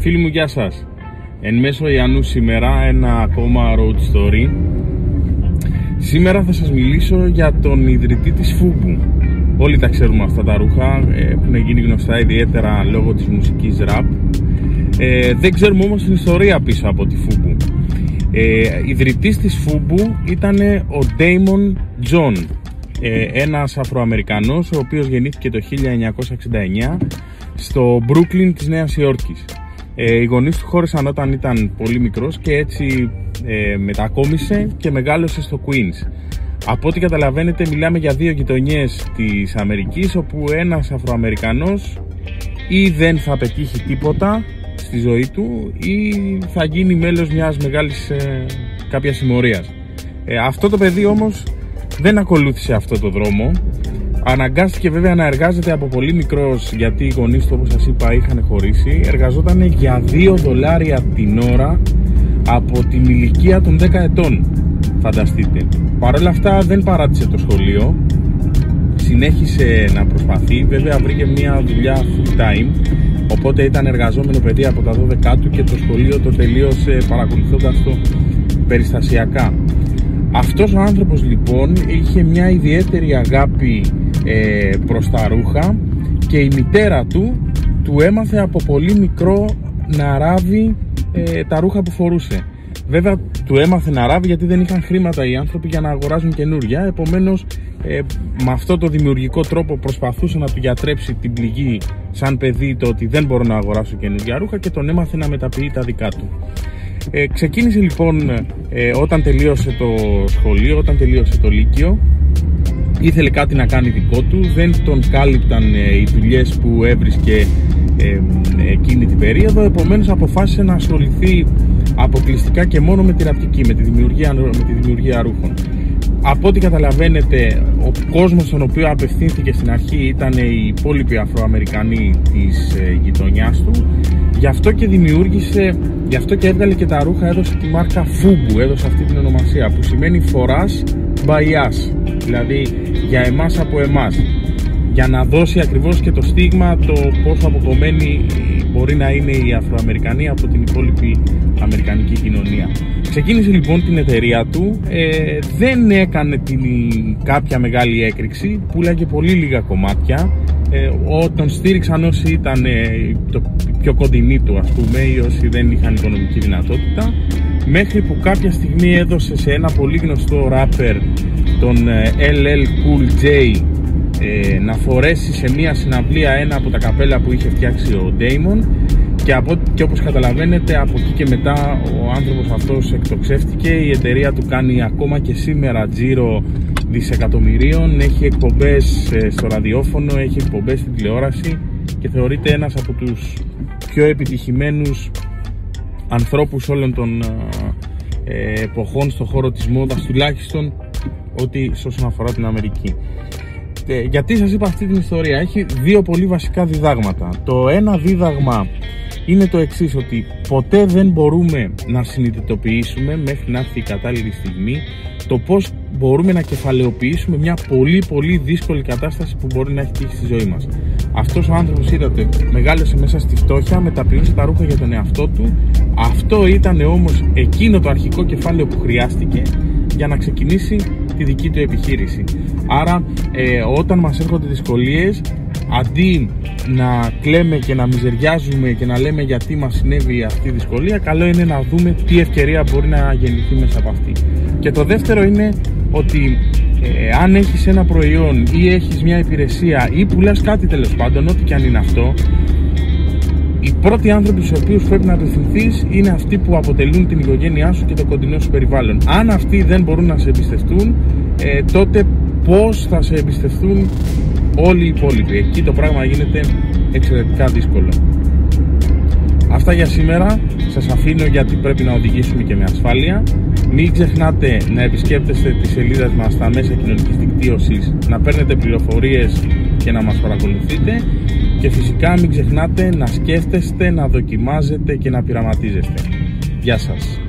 Φίλοι μου, γεια σας. Εν μέσω Ιαννού σήμερα ένα ακόμα road story. Σήμερα θα σας μιλήσω για τον ιδρυτή της Φούμπου. Όλοι τα ξέρουμε αυτά τα ρούχα, έχουν γίνει γνωστά ιδιαίτερα λόγω της μουσικής rap. Ε, δεν ξέρουμε όμως την ιστορία πίσω από τη Φούμπου. Ε, ιδρυτής της Φούμπου ήταν ο Damon John, ε, ένας Αφροαμερικανός ο οποίος γεννήθηκε το 1969 στο Brooklyn της Νέας Υόρκης. Ε, οι γονείς του χώρισαν όταν ήταν πολύ μικρός και έτσι ε, μετακόμισε και μεγάλωσε στο Queens. Από ό,τι καταλαβαίνετε μιλάμε για δύο γειτονιές της Αμερικής όπου ένας Αφροαμερικανός ή δεν θα πετύχει τίποτα στη ζωή του ή θα γίνει μέλος μιας μεγάλης ε, κάποιας συμμορίας. Ε, αυτό το παιδί όμως δεν ακολούθησε αυτό το δρόμο Αναγκάστηκε βέβαια να εργάζεται από πολύ μικρός γιατί οι γονείς του όπως σας είπα είχαν χωρίσει. Εργαζόταν για 2 δολάρια την ώρα από την ηλικία των 10 ετών Φανταστείτε. Παρ' όλα αυτά δεν παράτησε το σχολείο. Συνέχισε να προσπαθεί. Βέβαια βρήκε μια δουλειά full time. Οπότε ήταν εργαζόμενο παιδί από τα 12 του και το σχολείο το τελείωσε παρακολουθώντας το περιστασιακά. Αυτός ο άνθρωπος λοιπόν είχε μια ιδιαίτερη αγάπη ε, προς τα ρούχα και η μητέρα του του έμαθε από πολύ μικρό να ράβει ε, τα ρούχα που φορούσε. Βέβαια του έμαθε να ράβει γιατί δεν είχαν χρήματα οι άνθρωποι για να αγοράζουν καινούρια επομένως ε, με αυτό το δημιουργικό τρόπο προσπαθούσε να του γιατρέψει την πληγή σαν παιδί το ότι δεν μπορώ να αγοράσω καινούργια ρούχα και τον έμαθε να μεταποιεί τα δικά του. Ε, ξεκίνησε λοιπόν ε, όταν τελείωσε το σχολείο, όταν τελείωσε το Λύκειο ήθελε κάτι να κάνει δικό του, δεν τον κάλυπταν ε, οι δουλειές που έβρισκε ε, εκείνη την περίοδο επομένως αποφάσισε να ασχοληθεί αποκλειστικά και μόνο με τη ραπτική, με τη δημιουργία, με τη δημιουργία ρούχων. Από ό,τι καταλαβαίνετε, ο κόσμος στον οποίο απευθύνθηκε στην αρχή ήταν οι υπόλοιποι Αφροαμερικανοί της ε, γειτονιάς του Γι' αυτό και δημιούργησε, γι' αυτό και έβγαλε και τα ρούχα, έδωσε τη μάρκα Fubu, έδωσε αυτή την ονομασία που σημαίνει φοράς by us, δηλαδή για εμάς από εμάς. Για να δώσει ακριβώς και το στίγμα το πόσο αποκομμένοι μπορεί να είναι οι Αφροαμερικανοί από την υπόλοιπη Αμερικανική κοινωνία. Ξεκίνησε λοιπόν την εταιρεία του, ε, δεν έκανε την, κάποια μεγάλη έκρηξη, πουλάγε πολύ λίγα κομμάτια, ε, τον στήριξαν όσοι ήταν ε, το πιο κοντινοί του ας πούμε ή όσοι δεν είχαν οικονομική δυνατότητα μέχρι που κάποια στιγμή έδωσε σε ένα πολύ γνωστό ράπερ τον ε, LL Cool J ε, να φορέσει σε μια συναυλία ένα από τα καπέλα που είχε φτιάξει ο Damon και, από, και όπως καταλαβαίνετε από εκεί και μετά ο άνθρωπος αυτός εκτοξεύτηκε η εταιρεία του κάνει ακόμα και σήμερα τζίρο δισεκατομμυρίων έχει εκπομπές ε, στο ραδιόφωνο έχει εκπομπές στην τηλεόραση και θεωρείται ένας από τους πιο επιτυχημένους ανθρώπους όλων των ε, εποχών στον χώρο της μόδας τουλάχιστον ότι όσον αφορά την Αμερική. Ε, γιατί σας είπα αυτή την ιστορία; Έχει δύο πολύ βασικά διδάγματα. Το ένα δίδαγμα είναι το εξής ότι ποτέ δεν μπορούμε να συνειδητοποιήσουμε μέχρι να έρθει η κατάλληλη στιγμή το πώς μπορούμε να κεφαλαιοποιήσουμε μια πολύ πολύ δύσκολη κατάσταση που μπορεί να έχει τύχει στη ζωή μας. Αυτός ο άνθρωπος είδατε μεγάλωσε μέσα στη φτώχεια, μεταποιούσε τα ρούχα για τον εαυτό του. Αυτό ήταν όμως εκείνο το αρχικό κεφάλαιο που χρειάστηκε για να ξεκινήσει τη δική του επιχείρηση. Άρα ε, όταν μας έρχονται δυσκολίες αντί να κλαίμε και να μιζεριάζουμε και να λέμε γιατί μας συνέβη αυτή η δυσκολία καλό είναι να δούμε τι ευκαιρία μπορεί να γεννηθεί μέσα από αυτή. Και το δεύτερο είναι ότι ε, αν έχεις ένα προϊόν ή έχεις μια υπηρεσία ή πουλάς κάτι τέλος πάντων, ό,τι και αν είναι αυτό, οι πρώτοι άνθρωποι στους οποίους πρέπει να απευθυνθείς είναι αυτοί που αποτελούν την οικογένειά σου και το κοντινό σου περιβάλλον. Αν αυτοί δεν μπορούν να σε εμπιστευτούν, ε, τότε πώς θα σε εμπιστευτούν όλοι οι υπόλοιποι. Εκεί το πράγμα γίνεται εξαιρετικά δύσκολο. Αυτά για σήμερα. Σας αφήνω γιατί πρέπει να οδηγήσουμε και με ασφάλεια. Μην ξεχνάτε να επισκέπτεστε τις σελίδες μας στα μέσα κοινωνικής δικτύωσης, να παίρνετε πληροφορίες και να μας παρακολουθείτε και φυσικά μην ξεχνάτε να σκέφτεστε, να δοκιμάζετε και να πειραματίζεστε. Γεια σας!